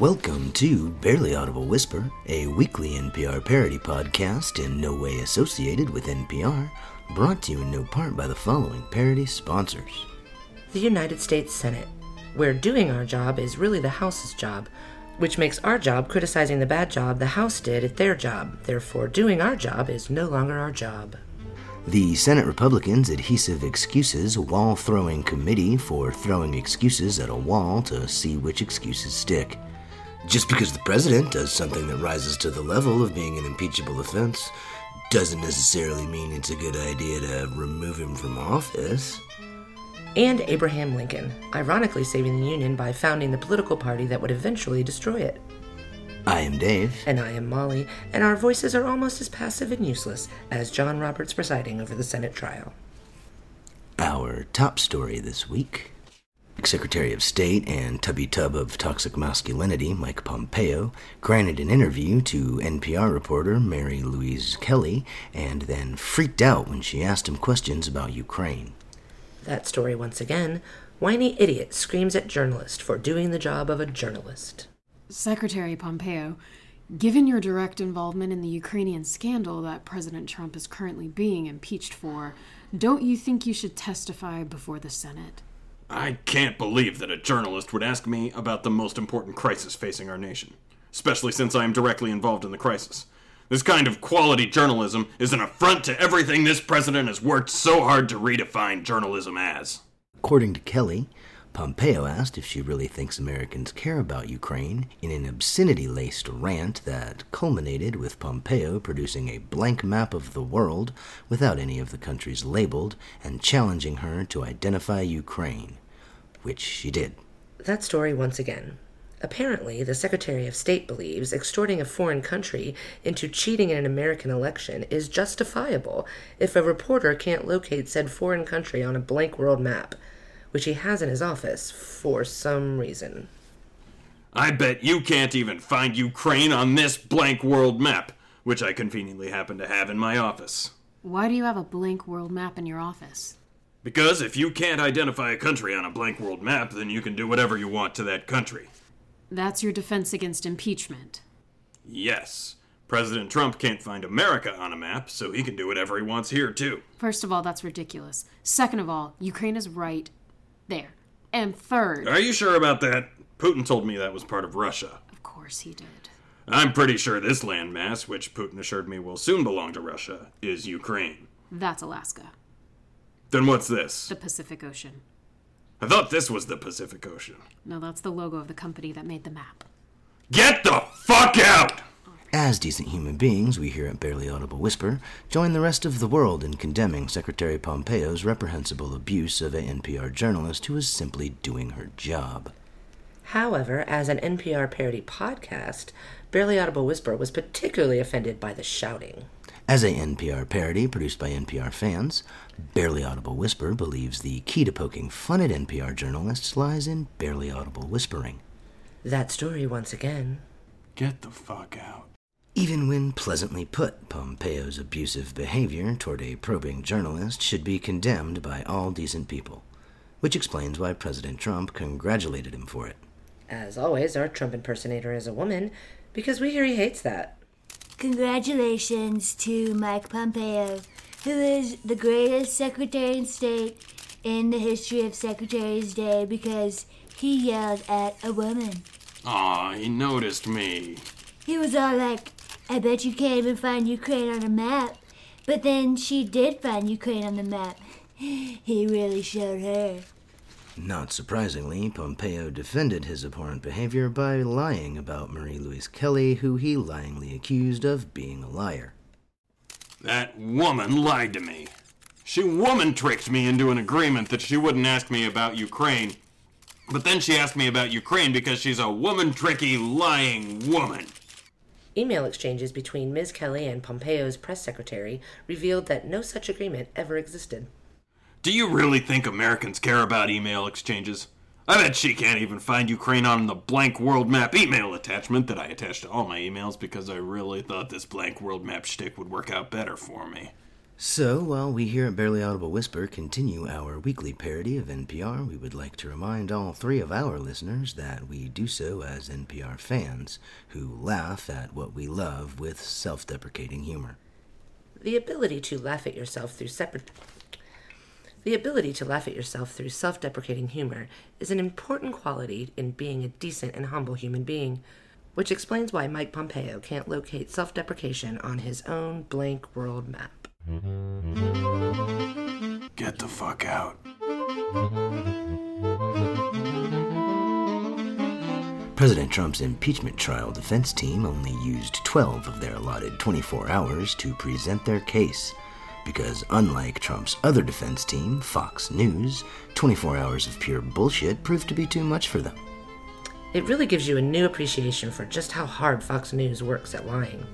Welcome to Barely Audible Whisper, a weekly NPR parody podcast in no way associated with NPR, brought to you in no part by the following parody sponsors. The United States Senate, where doing our job is really the House's job, which makes our job criticizing the bad job the House did at their job. Therefore, doing our job is no longer our job. The Senate Republicans' Adhesive Excuses Wall Throwing Committee for throwing excuses at a wall to see which excuses stick. Just because the president does something that rises to the level of being an impeachable offense doesn't necessarily mean it's a good idea to remove him from office. And Abraham Lincoln, ironically saving the Union by founding the political party that would eventually destroy it. I am Dave. And I am Molly, and our voices are almost as passive and useless as John Roberts presiding over the Senate trial. Our top story this week Secretary of State and tubby tub of toxic masculinity, Mike Pompeo, granted an interview to NPR reporter Mary Louise Kelly and then freaked out when she asked him questions about Ukraine. That story once again whiny idiot screams at journalist for doing the job of a journalist. Secretary Pompeo, given your direct involvement in the Ukrainian scandal that President Trump is currently being impeached for, don't you think you should testify before the Senate? I can't believe that a journalist would ask me about the most important crisis facing our nation, especially since I am directly involved in the crisis. This kind of quality journalism is an affront to everything this president has worked so hard to redefine journalism as. According to Kelly, Pompeo asked if she really thinks Americans care about Ukraine in an obscenity laced rant that culminated with Pompeo producing a blank map of the world without any of the countries labeled and challenging her to identify Ukraine, which she did. That story once again. Apparently, the Secretary of State believes extorting a foreign country into cheating in an American election is justifiable if a reporter can't locate said foreign country on a blank world map which he has in his office for some reason. I bet you can't even find Ukraine on this blank world map, which I conveniently happen to have in my office. Why do you have a blank world map in your office? Because if you can't identify a country on a blank world map, then you can do whatever you want to that country. That's your defense against impeachment. Yes. President Trump can't find America on a map, so he can do whatever he wants here, too. First of all, that's ridiculous. Second of all, Ukraine is right there. And third. Are you sure about that? Putin told me that was part of Russia. Of course he did. I'm pretty sure this landmass, which Putin assured me will soon belong to Russia, is Ukraine. That's Alaska. Then what's this? The Pacific Ocean. I thought this was the Pacific Ocean. No, that's the logo of the company that made the map. Get the fuck out! As decent human beings, we here at Barely Audible Whisper join the rest of the world in condemning Secretary Pompeo's reprehensible abuse of a NPR journalist who is simply doing her job. However, as an NPR parody podcast, Barely Audible Whisper was particularly offended by the shouting. As a NPR parody produced by NPR fans, Barely Audible Whisper believes the key to poking fun at NPR journalists lies in barely audible whispering. That story once again. Get the fuck out. Even when pleasantly put, Pompeo's abusive behavior toward a probing journalist should be condemned by all decent people, which explains why President Trump congratulated him for it. As always, our Trump impersonator is a woman, because we hear he hates that. Congratulations to Mike Pompeo, who is the greatest Secretary of State in the history of Secretary's Day because he yelled at a woman. Aw, he noticed me. He was all like, I bet you can't even find Ukraine on a map. But then she did find Ukraine on the map. He really showed her. Not surprisingly, Pompeo defended his abhorrent behavior by lying about Marie Louise Kelly, who he lyingly accused of being a liar. That woman lied to me. She woman tricked me into an agreement that she wouldn't ask me about Ukraine. But then she asked me about Ukraine because she's a woman tricky, lying woman. Email exchanges between Ms. Kelly and Pompeo's press secretary revealed that no such agreement ever existed. Do you really think Americans care about email exchanges? I bet she can't even find Ukraine on the blank world map email attachment that I attached to all my emails because I really thought this blank world map shtick would work out better for me. So, while we here at Barely Audible Whisper continue our weekly parody of NPR, we would like to remind all three of our listeners that we do so as NPR fans who laugh at what we love with self deprecating humor. The ability to laugh at yourself through separate the ability to laugh at yourself through self-deprecating humor is an important quality in being a decent and humble human being, which explains why Mike Pompeo can't locate self-deprecation on his own blank world map. Get the fuck out. President Trump's impeachment trial defense team only used 12 of their allotted 24 hours to present their case. Because unlike Trump's other defense team, Fox News, 24 hours of pure bullshit proved to be too much for them. It really gives you a new appreciation for just how hard Fox News works at lying.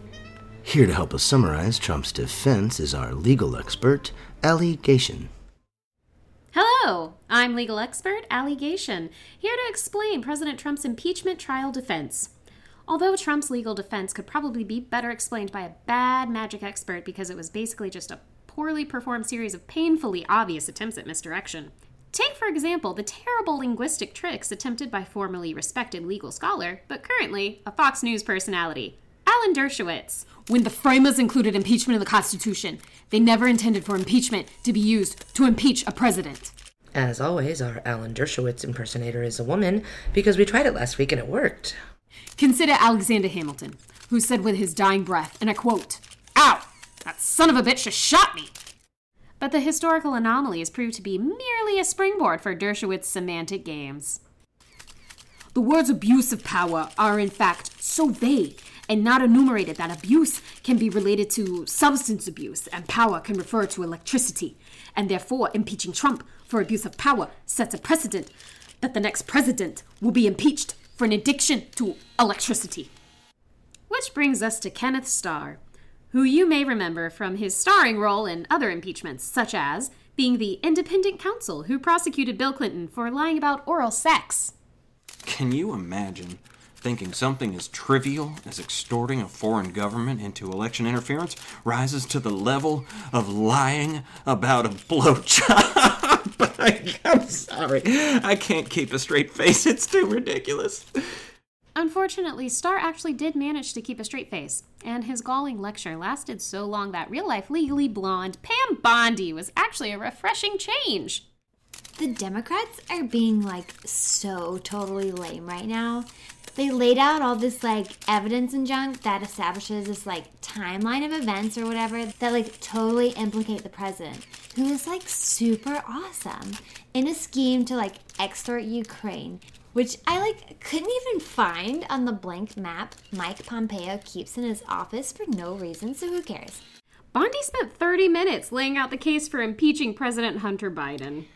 Here to help us summarize Trump's defense is our legal expert, Allegation. Hello, I'm legal expert Allegation, here to explain President Trump's impeachment trial defense. Although Trump's legal defense could probably be better explained by a bad magic expert because it was basically just a poorly performed series of painfully obvious attempts at misdirection. Take, for example, the terrible linguistic tricks attempted by formerly respected legal scholar, but currently a Fox News personality, Alan Dershowitz. When the framers included impeachment in the Constitution, they never intended for impeachment to be used to impeach a president. As always, our Alan Dershowitz impersonator is a woman because we tried it last week and it worked. Consider Alexander Hamilton, who said with his dying breath, and I quote, Ow! That son of a bitch just shot me! But the historical anomalies proved to be merely a springboard for Dershowitz's semantic games. The words abuse of power are, in fact, so vague and not enumerated that abuse can be related to substance abuse and power can refer to electricity. And therefore, impeaching Trump for abuse of power sets a precedent that the next president will be impeached for an addiction to electricity. Which brings us to Kenneth Starr, who you may remember from his starring role in other impeachments, such as being the independent counsel who prosecuted Bill Clinton for lying about oral sex. Can you imagine thinking something as trivial as extorting a foreign government into election interference rises to the level of lying about a blowjob? but I, I'm sorry. I can't keep a straight face. It's too ridiculous. Unfortunately, Starr actually did manage to keep a straight face, and his galling lecture lasted so long that real life legally blonde Pam Bondi was actually a refreshing change. The Democrats are being like so totally lame right now. They laid out all this like evidence and junk that establishes this like timeline of events or whatever that like totally implicate the president, who is like super awesome in a scheme to like extort Ukraine, which I like couldn't even find on the blank map Mike Pompeo keeps in his office for no reason, so who cares? Bondi spent 30 minutes laying out the case for impeaching President Hunter Biden.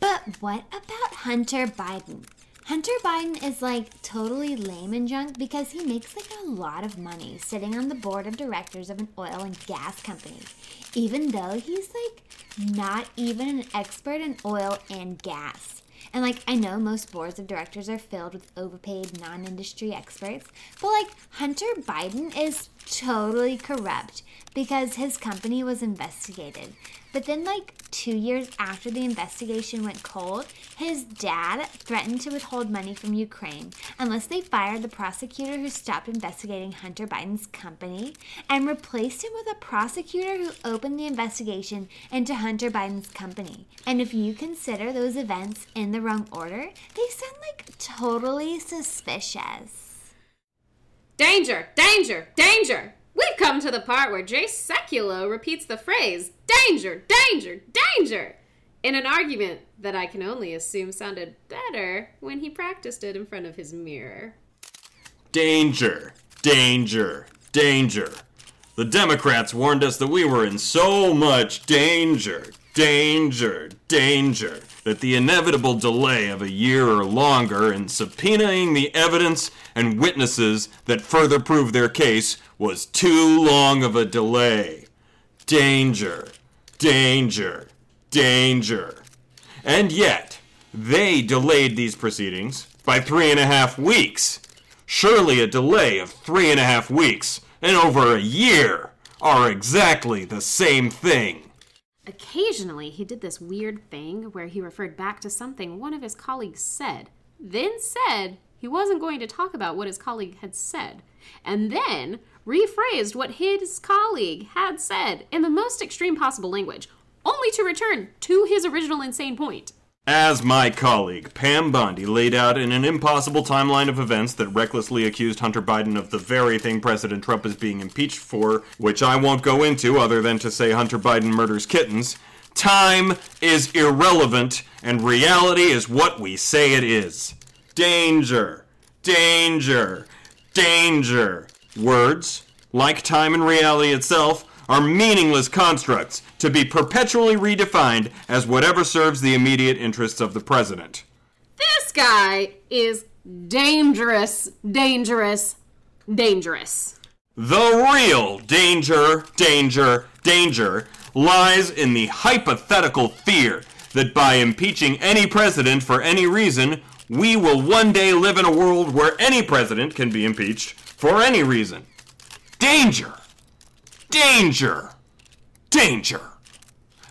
But what about Hunter Biden? Hunter Biden is like totally lame and junk because he makes like a lot of money sitting on the board of directors of an oil and gas company, even though he's like not even an expert in oil and gas. And like I know most boards of directors are filled with overpaid non-industry experts, but like Hunter Biden is totally corrupt because his company was investigated. But then, like two years after the investigation went cold, his dad threatened to withhold money from Ukraine unless they fired the prosecutor who stopped investigating Hunter Biden's company and replaced him with a prosecutor who opened the investigation into Hunter Biden's company. And if you consider those events in the wrong order, they sound like totally suspicious. Danger! Danger! Danger! We've come to the part where Jay Sekulow repeats the phrase, danger, danger, danger, in an argument that I can only assume sounded better when he practiced it in front of his mirror. Danger, danger, danger. The Democrats warned us that we were in so much danger, danger, danger, that the inevitable delay of a year or longer in subpoenaing the evidence and witnesses that further prove their case was too long of a delay. Danger, danger, danger. And yet, they delayed these proceedings by three and a half weeks. Surely a delay of three and a half weeks and over a year are exactly the same thing. Occasionally, he did this weird thing where he referred back to something one of his colleagues said, then said he wasn't going to talk about what his colleague had said, and then rephrased what his colleague had said in the most extreme possible language, only to return to his original insane point. As my colleague Pam Bondi laid out in an impossible timeline of events that recklessly accused Hunter Biden of the very thing President Trump is being impeached for, which I won't go into other than to say Hunter Biden murders kittens, time is irrelevant and reality is what we say it is. Danger, danger, danger. Words, like time and reality itself, are meaningless constructs to be perpetually redefined as whatever serves the immediate interests of the president. This guy is dangerous, dangerous, dangerous. The real danger, danger, danger lies in the hypothetical fear that by impeaching any president for any reason, we will one day live in a world where any president can be impeached for any reason. Danger! Danger! Danger!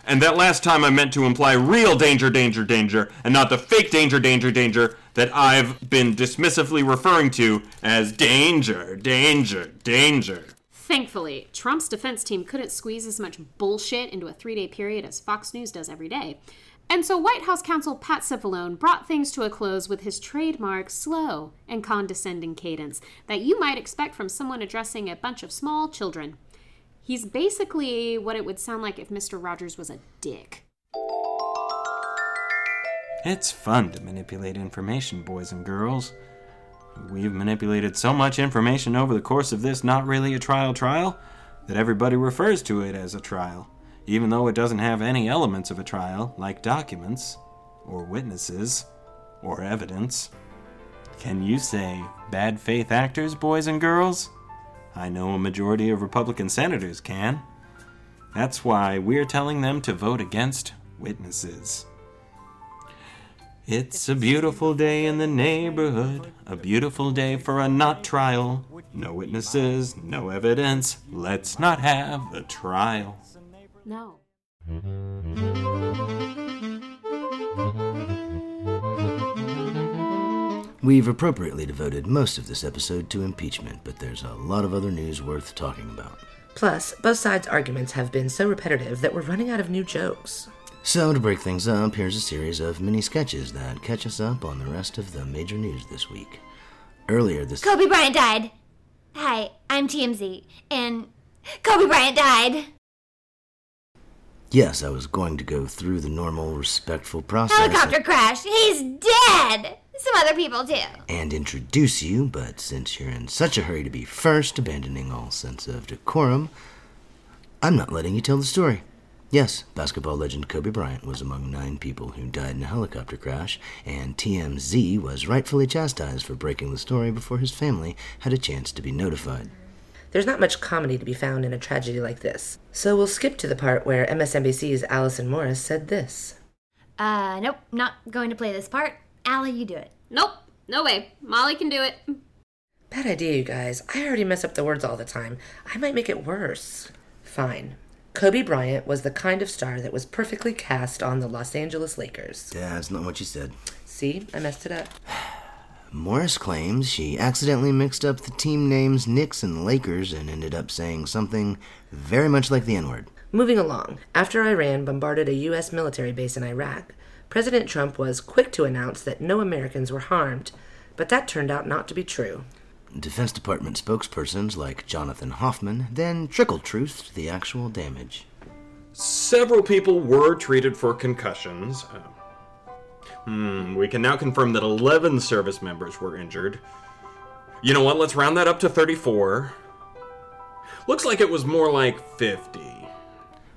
And that last time I meant to imply real danger, danger, danger, and not the fake danger, danger, danger that I've been dismissively referring to as danger, danger, danger. Thankfully, Trump's defense team couldn't squeeze as much bullshit into a three day period as Fox News does every day. And so White House counsel Pat Cipollone brought things to a close with his trademark slow and condescending cadence that you might expect from someone addressing a bunch of small children. He's basically what it would sound like if Mr. Rogers was a dick. It's fun to manipulate information, boys and girls. We've manipulated so much information over the course of this not really a trial trial that everybody refers to it as a trial, even though it doesn't have any elements of a trial, like documents, or witnesses, or evidence. Can you say bad faith actors, boys and girls? I know a majority of Republican senators can. That's why we're telling them to vote against witnesses. It's a beautiful day in the neighborhood, a beautiful day for a not trial. No witnesses, no evidence. Let's not have a trial. No. We've appropriately devoted most of this episode to impeachment, but there's a lot of other news worth talking about. Plus, both sides' arguments have been so repetitive that we're running out of new jokes. So, to break things up, here's a series of mini sketches that catch us up on the rest of the major news this week. Earlier this Kobe Bryant died. Hi, I'm TMZ, and Kobe Bryant died. Yes, I was going to go through the normal, respectful process Helicopter crash. He's dead. Some other people too. and introduce you, but since you're in such a hurry to be first, abandoning all sense of decorum, I'm not letting you tell the story. Yes, basketball legend Kobe Bryant was among nine people who died in a helicopter crash, and TMZ was rightfully chastised for breaking the story before his family had a chance to be notified. There's not much comedy to be found in a tragedy like this, so we'll skip to the part where MSNBC's Alison Morris said this. Uh, nope, not going to play this part. Allie, you do it. Nope. No way. Molly can do it. Bad idea, you guys. I already mess up the words all the time. I might make it worse. Fine. Kobe Bryant was the kind of star that was perfectly cast on the Los Angeles Lakers. Yeah, that's not what you said. See, I messed it up. Morris claims she accidentally mixed up the team names Knicks and Lakers and ended up saying something very much like the N word. Moving along, after Iran bombarded a U.S. military base in Iraq, President Trump was quick to announce that no Americans were harmed, but that turned out not to be true. Defense Department spokespersons like Jonathan Hoffman then trickle truthed the actual damage. Several people were treated for concussions. Uh, hmm, we can now confirm that 11 service members were injured. You know what? Let's round that up to 34. Looks like it was more like 50.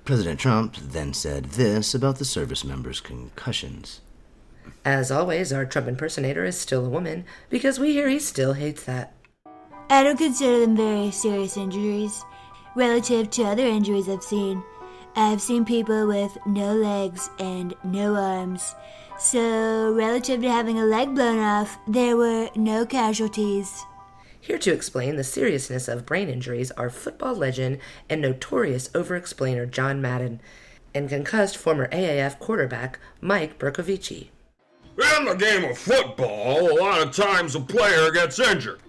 President Trump then said this about the service members' concussions. As always, our Trump impersonator is still a woman, because we hear he still hates that. I don't consider them very serious injuries relative to other injuries I've seen. I've seen people with no legs and no arms. So, relative to having a leg blown off, there were no casualties. Here to explain the seriousness of brain injuries are football legend and notorious over explainer John Madden. and concussed former AAF quarterback Mike Bercovici. In the game of football, a lot of times a player gets injured.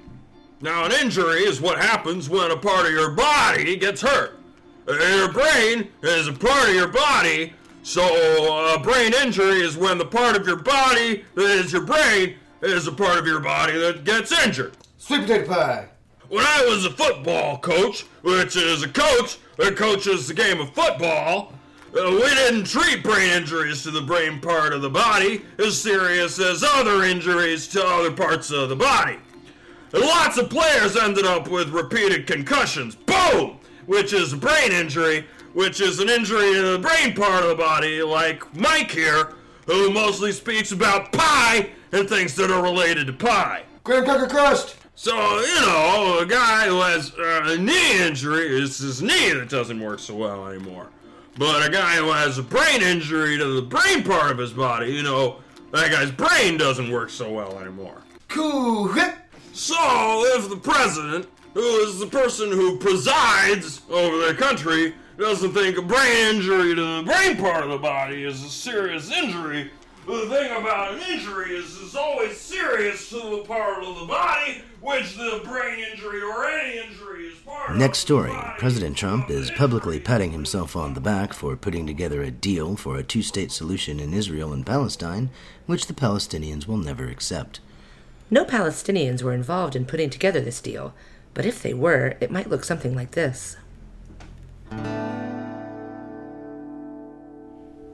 Now, an injury is what happens when a part of your body gets hurt. Your brain is a part of your body, so a brain injury is when the part of your body that is your brain is a part of your body that gets injured. Sweet potato pie. When I was a football coach, which is a coach that coaches the game of football, uh, we didn't treat brain injuries to the brain part of the body as serious as other injuries to other parts of the body. And lots of players ended up with repeated concussions. Boom! Which is a brain injury, which is an injury to the brain part of the body, like Mike here, who mostly speaks about pie and things that are related to pie. Graham cracker crust. So, you know, a guy who has uh, a knee injury, it's his knee that doesn't work so well anymore. But a guy who has a brain injury to the brain part of his body, you know, that guy's brain doesn't work so well anymore. Cool. So, if the president, who is the person who presides over the country, doesn't think a brain injury to the brain part of the body is a serious injury, the thing about an injury is it's always serious to the part of the body which the brain injury or any injury is part of. Next story. President Trump is publicly patting himself on the back for putting together a deal for a two state solution in Israel and Palestine, which the Palestinians will never accept. No Palestinians were involved in putting together this deal, but if they were, it might look something like this.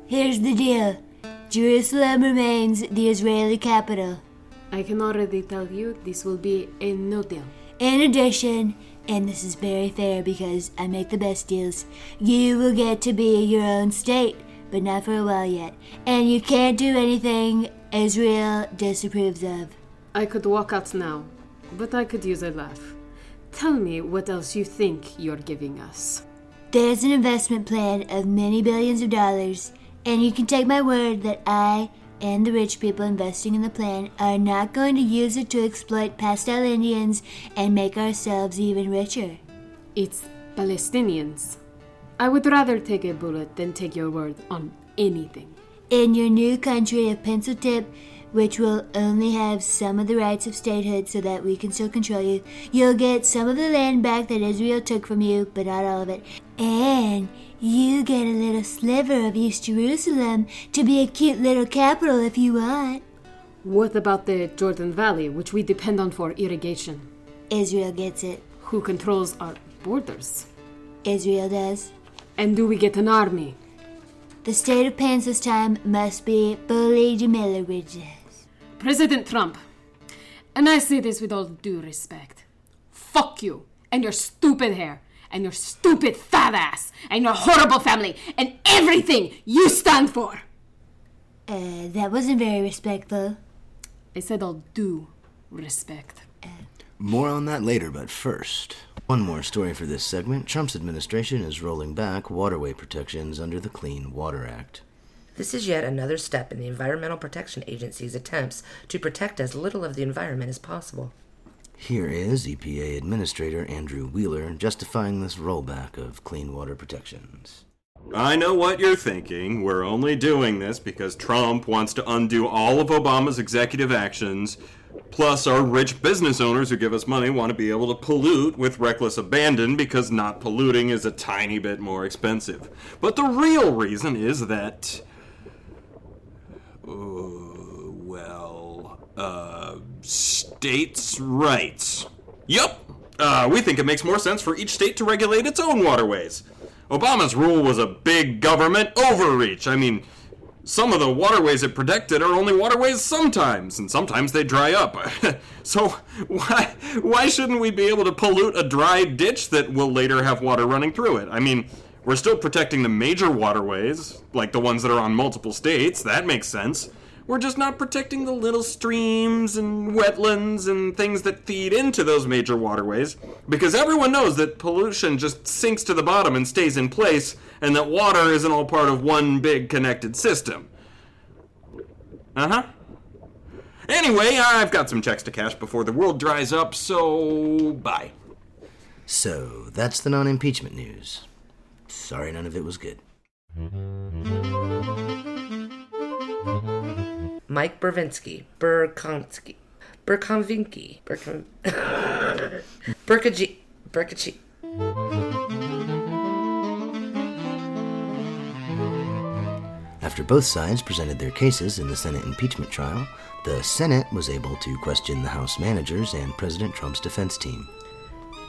Here's the deal Jerusalem remains the Israeli capital. I can already tell you this will be a no deal. In addition, and this is very fair because I make the best deals, you will get to be your own state, but not for a while yet. And you can't do anything Israel disapproves of. I could walk out now, but I could use a laugh. Tell me what else you think you're giving us. There's an investment plan of many billions of dollars, and you can take my word that I and the rich people investing in the plan are not going to use it to exploit pastel Indians and make ourselves even richer. It's Palestinians. I would rather take a bullet than take your word on anything. In your new country of pencil tip, which will only have some of the rights of statehood so that we can still control you, you'll get some of the land back that Israel took from you, but not all of it. And you get a little sliver of East Jerusalem to be a cute little capital if you want. What about the Jordan Valley, which we depend on for irrigation? Israel gets it. Who controls our borders? Israel does. And do we get an army? The state of Pence this time must be fully demilitarized. President Trump, and I say this with all due respect. Fuck you and your stupid hair and your stupid fat ass and your horrible family and everything you stand for. Uh, that wasn't very respectful. I said I'll do respect. More on that later, but first, one more story for this segment. Trump's administration is rolling back waterway protections under the Clean Water Act. This is yet another step in the Environmental Protection Agency's attempts to protect as little of the environment as possible. Here is EPA Administrator Andrew Wheeler justifying this rollback of clean water protections. I know what you're thinking. We're only doing this because Trump wants to undo all of Obama's executive actions. Plus, our rich business owners who give us money want to be able to pollute with reckless abandon because not polluting is a tiny bit more expensive. But the real reason is that. Uh, well, uh, states' rights. Yup! Uh, we think it makes more sense for each state to regulate its own waterways. Obama's rule was a big government overreach. I mean, some of the waterways it protected are only waterways sometimes, and sometimes they dry up. so why why shouldn't we be able to pollute a dry ditch that will later have water running through it? I mean, we're still protecting the major waterways, like the ones that are on multiple states. That makes sense. We're just not protecting the little streams and wetlands and things that feed into those major waterways because everyone knows that pollution just sinks to the bottom and stays in place and that water isn't all part of one big connected system. Uh huh. Anyway, I've got some checks to cash before the world dries up, so bye. So, that's the non impeachment news. Sorry none of it was good. Mike Bervinsky, Burkonsky, Burkonvinky, Burkon, Burkaji, Burkachi. After both sides presented their cases in the Senate impeachment trial, the Senate was able to question the House managers and President Trump's defense team.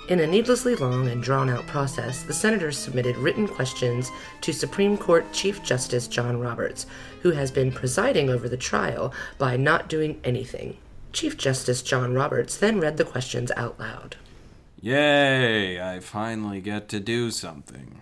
In a needlessly long and drawn out process, the senators submitted written questions to Supreme Court Chief Justice John Roberts, who has been presiding over the trial by not doing anything. Chief Justice John Roberts then read the questions out loud. Yay, I finally get to do something.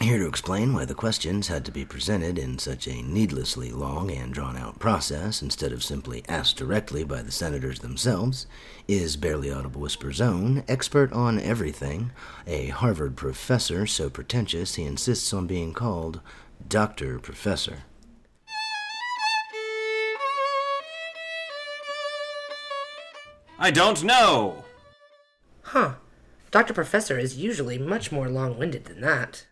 Here to explain why the questions had to be presented in such a needlessly long and drawn out process instead of simply asked directly by the senators themselves is Barely Audible Whisper's own expert on everything, a Harvard professor so pretentious he insists on being called Dr. Professor. I don't know. Huh. Dr. Professor is usually much more long winded than that.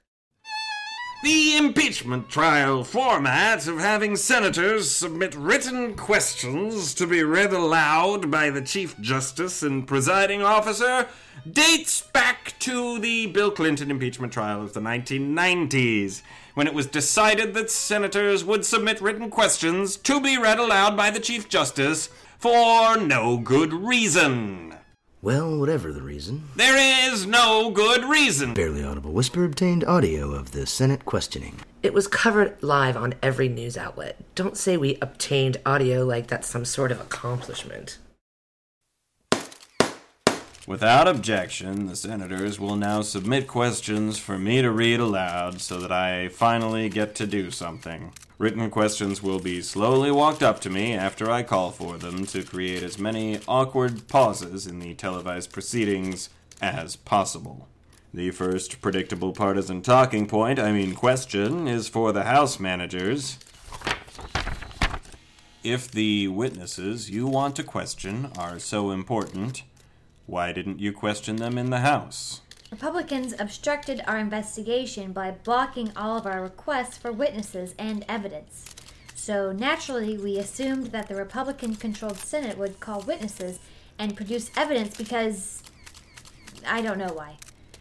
The impeachment trial format of having senators submit written questions to be read aloud by the Chief Justice and presiding officer dates back to the Bill Clinton impeachment trial of the 1990s, when it was decided that senators would submit written questions to be read aloud by the Chief Justice for no good reason. Well, whatever the reason, There is no good reason. Barely Audible Whisper obtained audio of the Senate questioning. It was covered live on every news outlet. Don't say we obtained audio like that's some sort of accomplishment. Without objection, the senators will now submit questions for me to read aloud so that I finally get to do something. Written questions will be slowly walked up to me after I call for them to create as many awkward pauses in the televised proceedings as possible. The first predictable partisan talking point, I mean question, is for the House managers. If the witnesses you want to question are so important, why didn't you question them in the House? Republicans obstructed our investigation by blocking all of our requests for witnesses and evidence. So naturally, we assumed that the Republican controlled Senate would call witnesses and produce evidence because. I don't know why.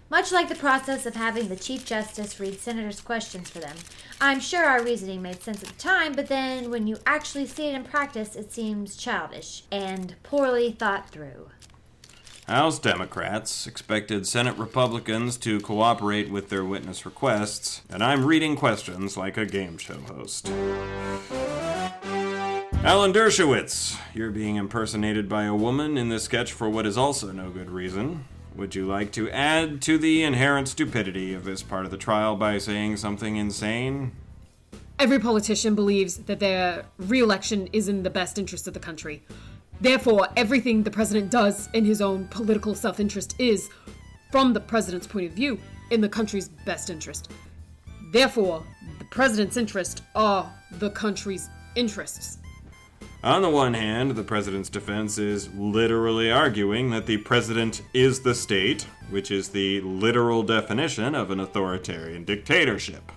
Much like the process of having the Chief Justice read senators' questions for them. I'm sure our reasoning made sense at the time, but then when you actually see it in practice, it seems childish and poorly thought through. House Democrats expected Senate Republicans to cooperate with their witness requests, and I'm reading questions like a game show host. Alan Dershowitz, you're being impersonated by a woman in this sketch for what is also no good reason. Would you like to add to the inherent stupidity of this part of the trial by saying something insane? Every politician believes that their re-election is in the best interest of the country. Therefore, everything the president does in his own political self-interest is, from the president's point of view, in the country's best interest. Therefore, the president's interests are the country's interests. On the one hand, the president's defense is literally arguing that the president is the state, which is the literal definition of an authoritarian dictatorship.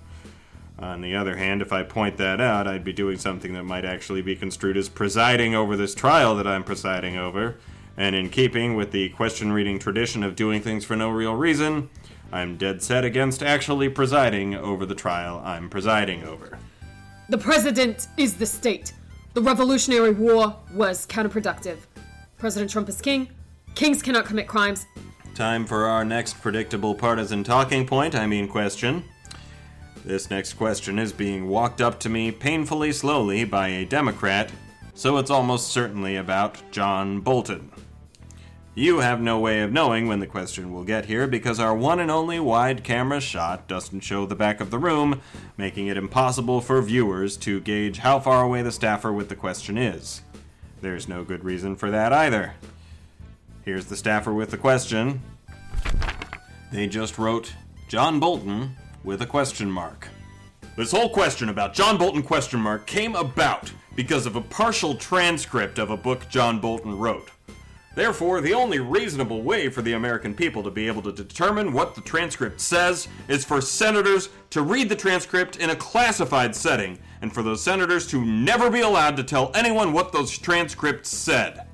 On the other hand, if I point that out, I'd be doing something that might actually be construed as presiding over this trial that I'm presiding over, and in keeping with the question reading tradition of doing things for no real reason, I'm dead set against actually presiding over the trial I'm presiding over. The president is the state. The Revolutionary War was counterproductive. President Trump is king. Kings cannot commit crimes. Time for our next predictable partisan talking point, I mean question. This next question is being walked up to me painfully slowly by a Democrat, so it's almost certainly about John Bolton. You have no way of knowing when the question will get here because our one and only wide camera shot doesn't show the back of the room, making it impossible for viewers to gauge how far away the staffer with the question is. There's no good reason for that either. Here's the staffer with the question. They just wrote John Bolton with a question mark. This whole question about John Bolton question mark came about because of a partial transcript of a book John Bolton wrote. Therefore, the only reasonable way for the American people to be able to determine what the transcript says is for senators to read the transcript in a classified setting, and for those senators to never be allowed to tell anyone what those transcripts said.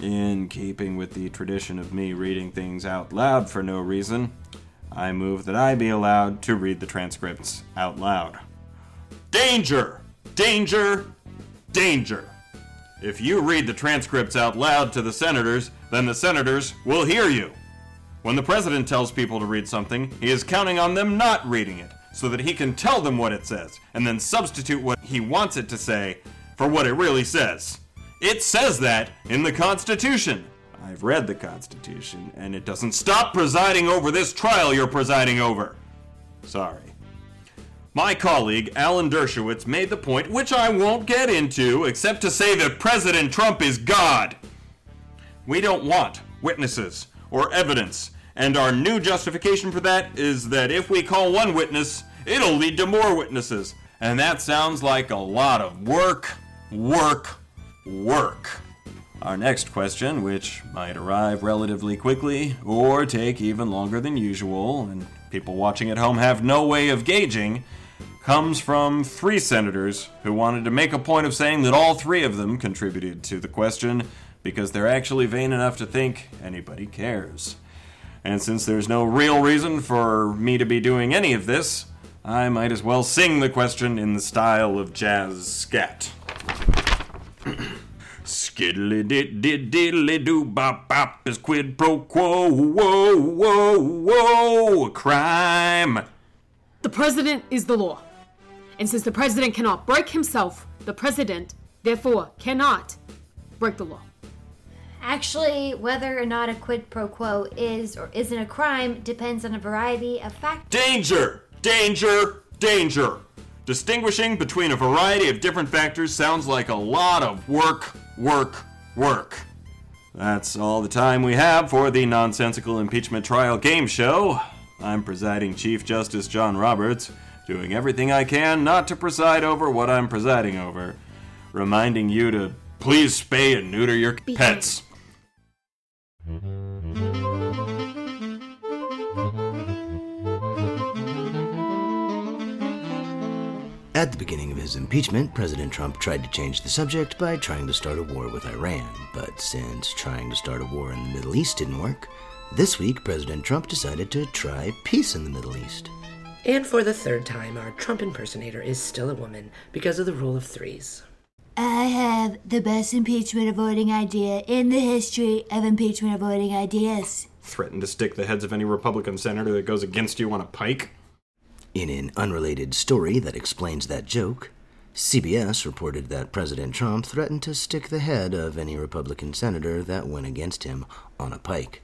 In keeping with the tradition of me reading things out loud for no reason, I move that I be allowed to read the transcripts out loud. Danger! Danger! Danger! If you read the transcripts out loud to the senators, then the senators will hear you. When the president tells people to read something, he is counting on them not reading it, so that he can tell them what it says, and then substitute what he wants it to say for what it really says. It says that in the Constitution. I've read the Constitution, and it doesn't stop presiding over this trial you're presiding over. Sorry. My colleague, Alan Dershowitz, made the point, which I won't get into, except to say that President Trump is God. We don't want witnesses or evidence, and our new justification for that is that if we call one witness, it'll lead to more witnesses. And that sounds like a lot of work, work, work. Our next question, which might arrive relatively quickly or take even longer than usual, and people watching at home have no way of gauging, comes from three senators who wanted to make a point of saying that all three of them contributed to the question because they're actually vain enough to think anybody cares. And since there's no real reason for me to be doing any of this, I might as well sing the question in the style of jazz scat. Skiddly did did diddly do bop bop is quid pro quo whoa whoa whoa a crime. The president is the law. And since the president cannot break himself, the president, therefore, cannot break the law. Actually, whether or not a quid pro quo is or isn't a crime depends on a variety of factors. Danger! Danger! Danger! Distinguishing between a variety of different factors sounds like a lot of work, work, work. That's all the time we have for the nonsensical impeachment trial game show. I'm presiding Chief Justice John Roberts, doing everything I can not to preside over what I'm presiding over, reminding you to please spay and neuter your pets. At the beginning of his impeachment, President Trump tried to change the subject by trying to start a war with Iran. But since trying to start a war in the Middle East didn't work, this week President Trump decided to try peace in the Middle East. And for the third time, our Trump impersonator is still a woman because of the rule of threes. I have the best impeachment avoiding idea in the history of impeachment avoiding ideas. Threaten to stick the heads of any Republican senator that goes against you on a pike? In an unrelated story that explains that joke, CBS reported that President Trump threatened to stick the head of any Republican senator that went against him on a pike.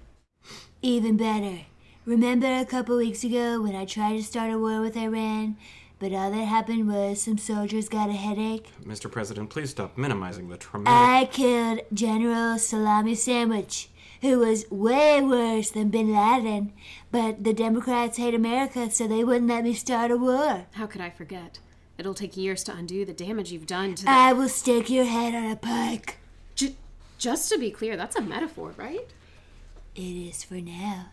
Even better. Remember a couple weeks ago when I tried to start a war with Iran, but all that happened was some soldiers got a headache? Mr. President, please stop minimizing the traumatic. I killed General Salami Sandwich, who was way worse than Bin Laden, but the Democrats hate America, so they wouldn't let me start a war. How could I forget? It'll take years to undo the damage you've done to the. I will stick your head on a pike. J- just to be clear, that's a metaphor, right? It is for now.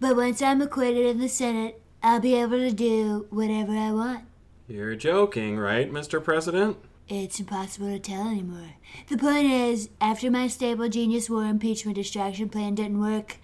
But once I'm acquitted in the Senate, I'll be able to do whatever I want. You're joking, right, Mr. President? It's impossible to tell anymore. The point is, after my stable genius war impeachment distraction plan didn't work,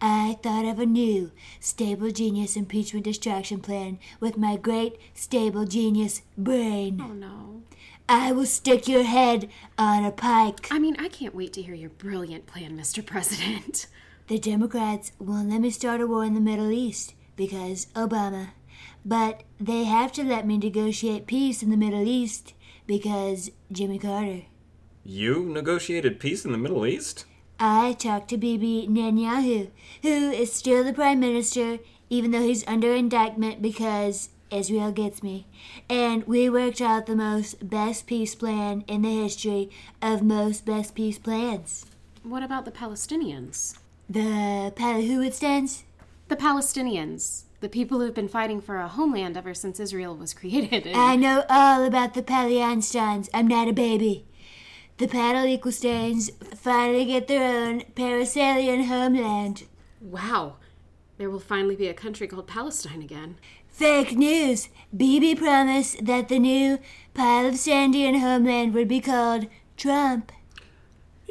I thought of a new stable genius impeachment distraction plan with my great stable genius brain. Oh no. I will stick your head on a pike. I mean, I can't wait to hear your brilliant plan, Mr. President. The Democrats won't let me start a war in the Middle East because Obama. But they have to let me negotiate peace in the Middle East because Jimmy Carter. You negotiated peace in the Middle East? I talked to Bibi Netanyahu, who is still the prime minister, even though he's under indictment because Israel gets me. And we worked out the most best peace plan in the history of most best peace plans. What about the Palestinians? The Pal- who Palestinians? The Palestinians. The people who've been fighting for a homeland ever since Israel was created. and- I know all about the Palestinians. I'm not a baby. the Equalsteins finally get their own Paracelian homeland. Wow. There will finally be a country called Palestine again. Fake news! Bibi promised that the new pile of Sandian homeland would be called Trump.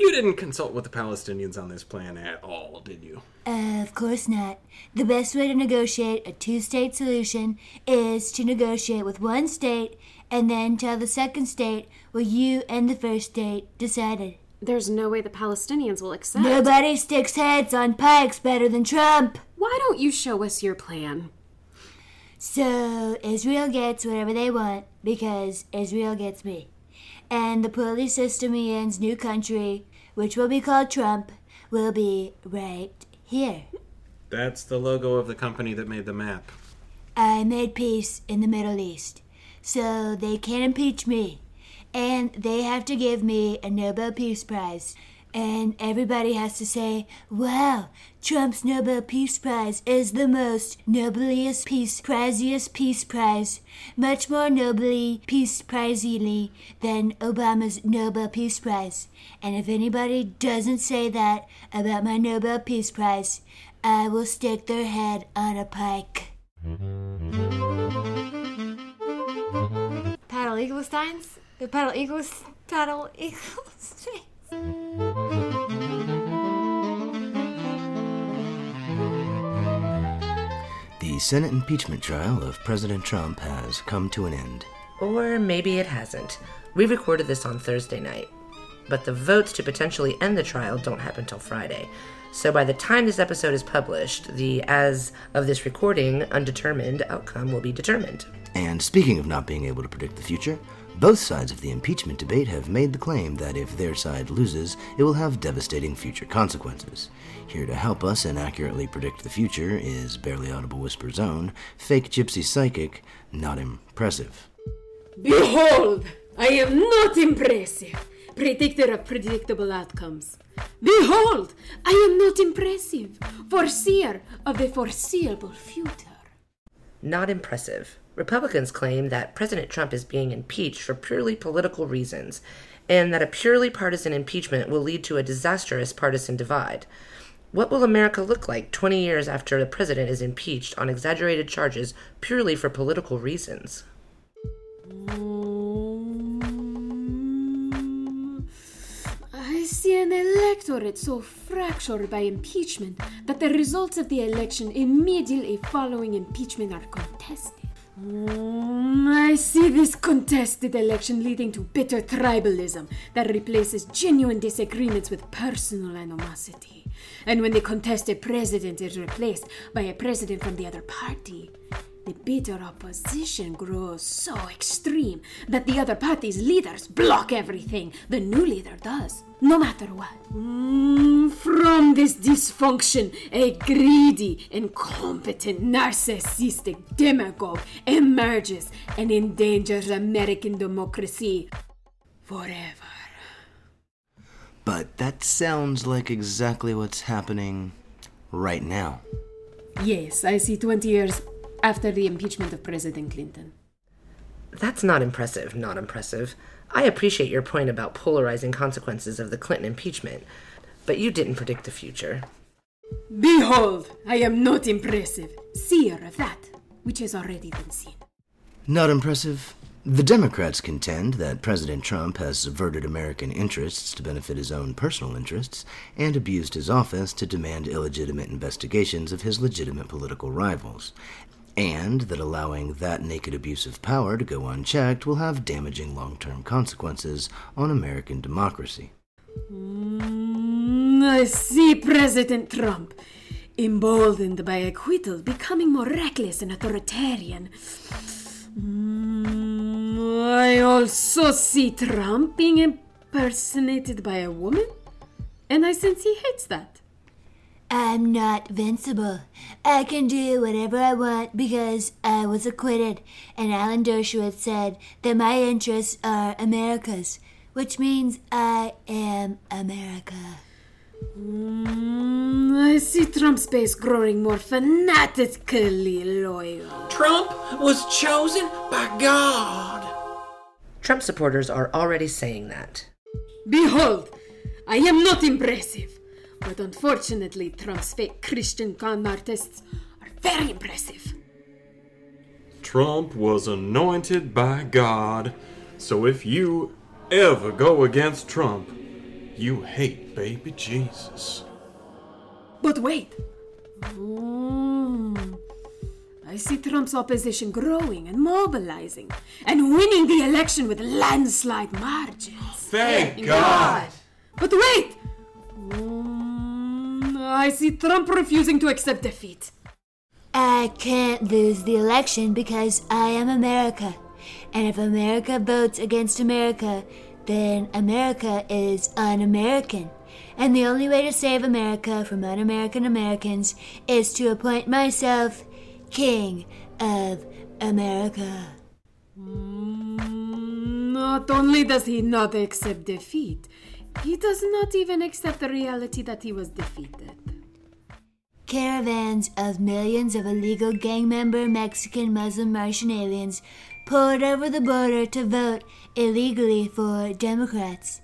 You didn't consult with the Palestinians on this plan at all, did you? Uh, of course not. The best way to negotiate a two state solution is to negotiate with one state and then tell the second state what you and the first state decided. There's no way the Palestinians will accept. Nobody sticks heads on pikes better than Trump. Why don't you show us your plan? So Israel gets whatever they want because Israel gets me. And the Polysystemians' new country, which will be called Trump, will be right here. That's the logo of the company that made the map. I made peace in the Middle East, so they can't impeach me. And they have to give me a Nobel Peace Prize. And everybody has to say, wow, Trump's Nobel Peace Prize is the most nobliest peace priziest peace prize, much more nobly peace prizely than Obama's Nobel Peace Prize. And if anybody doesn't say that about my Nobel Peace Prize, I will stick their head on a pike. Paddle Eaglesteins? The Paddle Eagles? Paddle Eagles? Senate impeachment trial of President Trump has come to an end. Or maybe it hasn't. We recorded this on Thursday night. But the votes to potentially end the trial don't happen till Friday. So by the time this episode is published, the as of this recording undetermined outcome will be determined. And speaking of not being able to predict the future, both sides of the impeachment debate have made the claim that if their side loses, it will have devastating future consequences. Here to help us and accurately predict the future is Barely Audible Whisper Zone, fake gypsy psychic, not impressive. Behold, I am not impressive, predictor of predictable outcomes. Behold, I am not impressive, foreseer of the foreseeable future. Not impressive. Republicans claim that President Trump is being impeached for purely political reasons, and that a purely partisan impeachment will lead to a disastrous partisan divide. What will America look like 20 years after the president is impeached on exaggerated charges purely for political reasons? I see an electorate so fractured by impeachment that the results of the election immediately following impeachment are contested. Mm, I see this contested election leading to bitter tribalism that replaces genuine disagreements with personal animosity. And when the contested president is replaced by a president from the other party, the bitter opposition grows so extreme that the other party's leaders block everything the new leader does, no matter what. Mm, from this dysfunction, a greedy, incompetent, narcissistic demagogue emerges and endangers American democracy forever. But that sounds like exactly what's happening right now. Yes, I see 20 years after the impeachment of President Clinton. That's not impressive, not impressive. I appreciate your point about polarizing consequences of the Clinton impeachment, but you didn't predict the future. Behold, I am not impressive, seer of that which has already been seen. Not impressive. The Democrats contend that President Trump has subverted American interests to benefit his own personal interests and abused his office to demand illegitimate investigations of his legitimate political rivals, and that allowing that naked abuse of power to go unchecked will have damaging long term consequences on American democracy. Mm, I see President Trump, emboldened by acquittal, becoming more reckless and authoritarian. Mm, I also see Trump being impersonated by a woman, and I sense he hates that. I'm not invincible. I can do whatever I want because I was acquitted, and Alan Dershowitz said that my interests are America's, which means I am America. Mm, I see Trump's base growing more fanatically loyal. Trump was chosen by God. Trump supporters are already saying that. Behold, I am not impressive. But unfortunately, Trump's fake Christian con artists are very impressive. Trump was anointed by God, so if you ever go against Trump, you hate baby Jesus. But wait. Mm. I see Trump's opposition growing and mobilizing and winning the election with landslide margins. Thank God! But wait! Mm, I see Trump refusing to accept defeat. I can't lose the election because I am America. And if America votes against America, then America is un American. And the only way to save America from un American Americans is to appoint myself King of America. Mm, Not only does he not accept defeat, he does not even accept the reality that he was defeated. Caravans of millions of illegal gang member Mexican Muslim Martian aliens poured over the border to vote illegally for Democrats.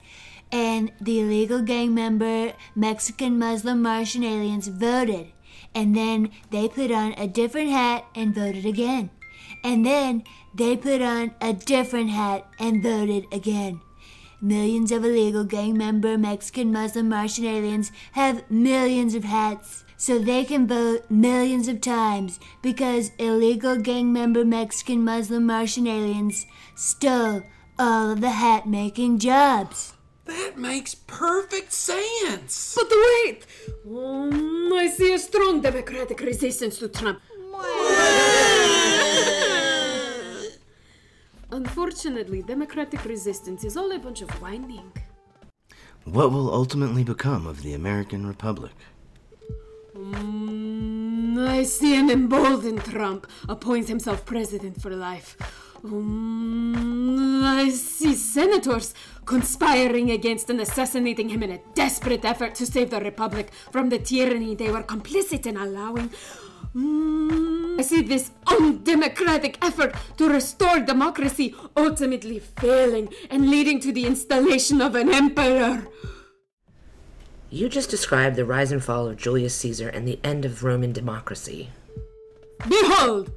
And the illegal gang member Mexican Muslim Martian aliens voted. And then they put on a different hat and voted again. And then they put on a different hat and voted again. Millions of illegal gang member Mexican Muslim Martian aliens have millions of hats, so they can vote millions of times because illegal gang member Mexican Muslim Martian aliens stole all of the hat making jobs. That makes perfect sense. But wait! Mm, I see a strong democratic resistance to Trump. Unfortunately, democratic resistance is all a bunch of whining. What will ultimately become of the American Republic? Mm, I see an emboldened Trump appoints himself president for life. Mm, I see senators conspiring against and assassinating him in a desperate effort to save the Republic from the tyranny they were complicit in allowing. Mm, I see this undemocratic effort to restore democracy ultimately failing and leading to the installation of an emperor. You just described the rise and fall of Julius Caesar and the end of Roman democracy. Behold,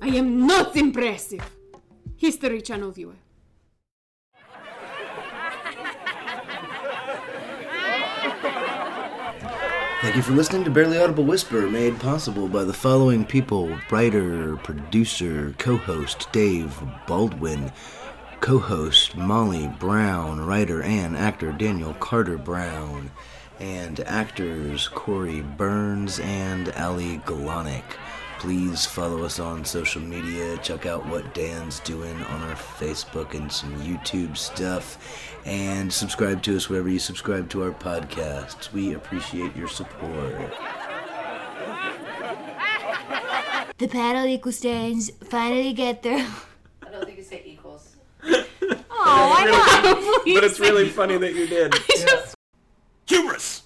I am not impressive. History Channel viewer. Thank you for listening to Barely Audible Whisper, made possible by the following people writer, producer, co host Dave Baldwin, co host Molly Brown, writer and actor Daniel Carter Brown, and actors Corey Burns and Ali Galonic. Please follow us on social media. Check out what Dan's doing on our Facebook and some YouTube stuff. And subscribe to us wherever you subscribe to our podcasts. We appreciate your support. The paddle equal stands finally get there. I don't think you say equals. Oh, I know. But it's really funny that you did. Hubris.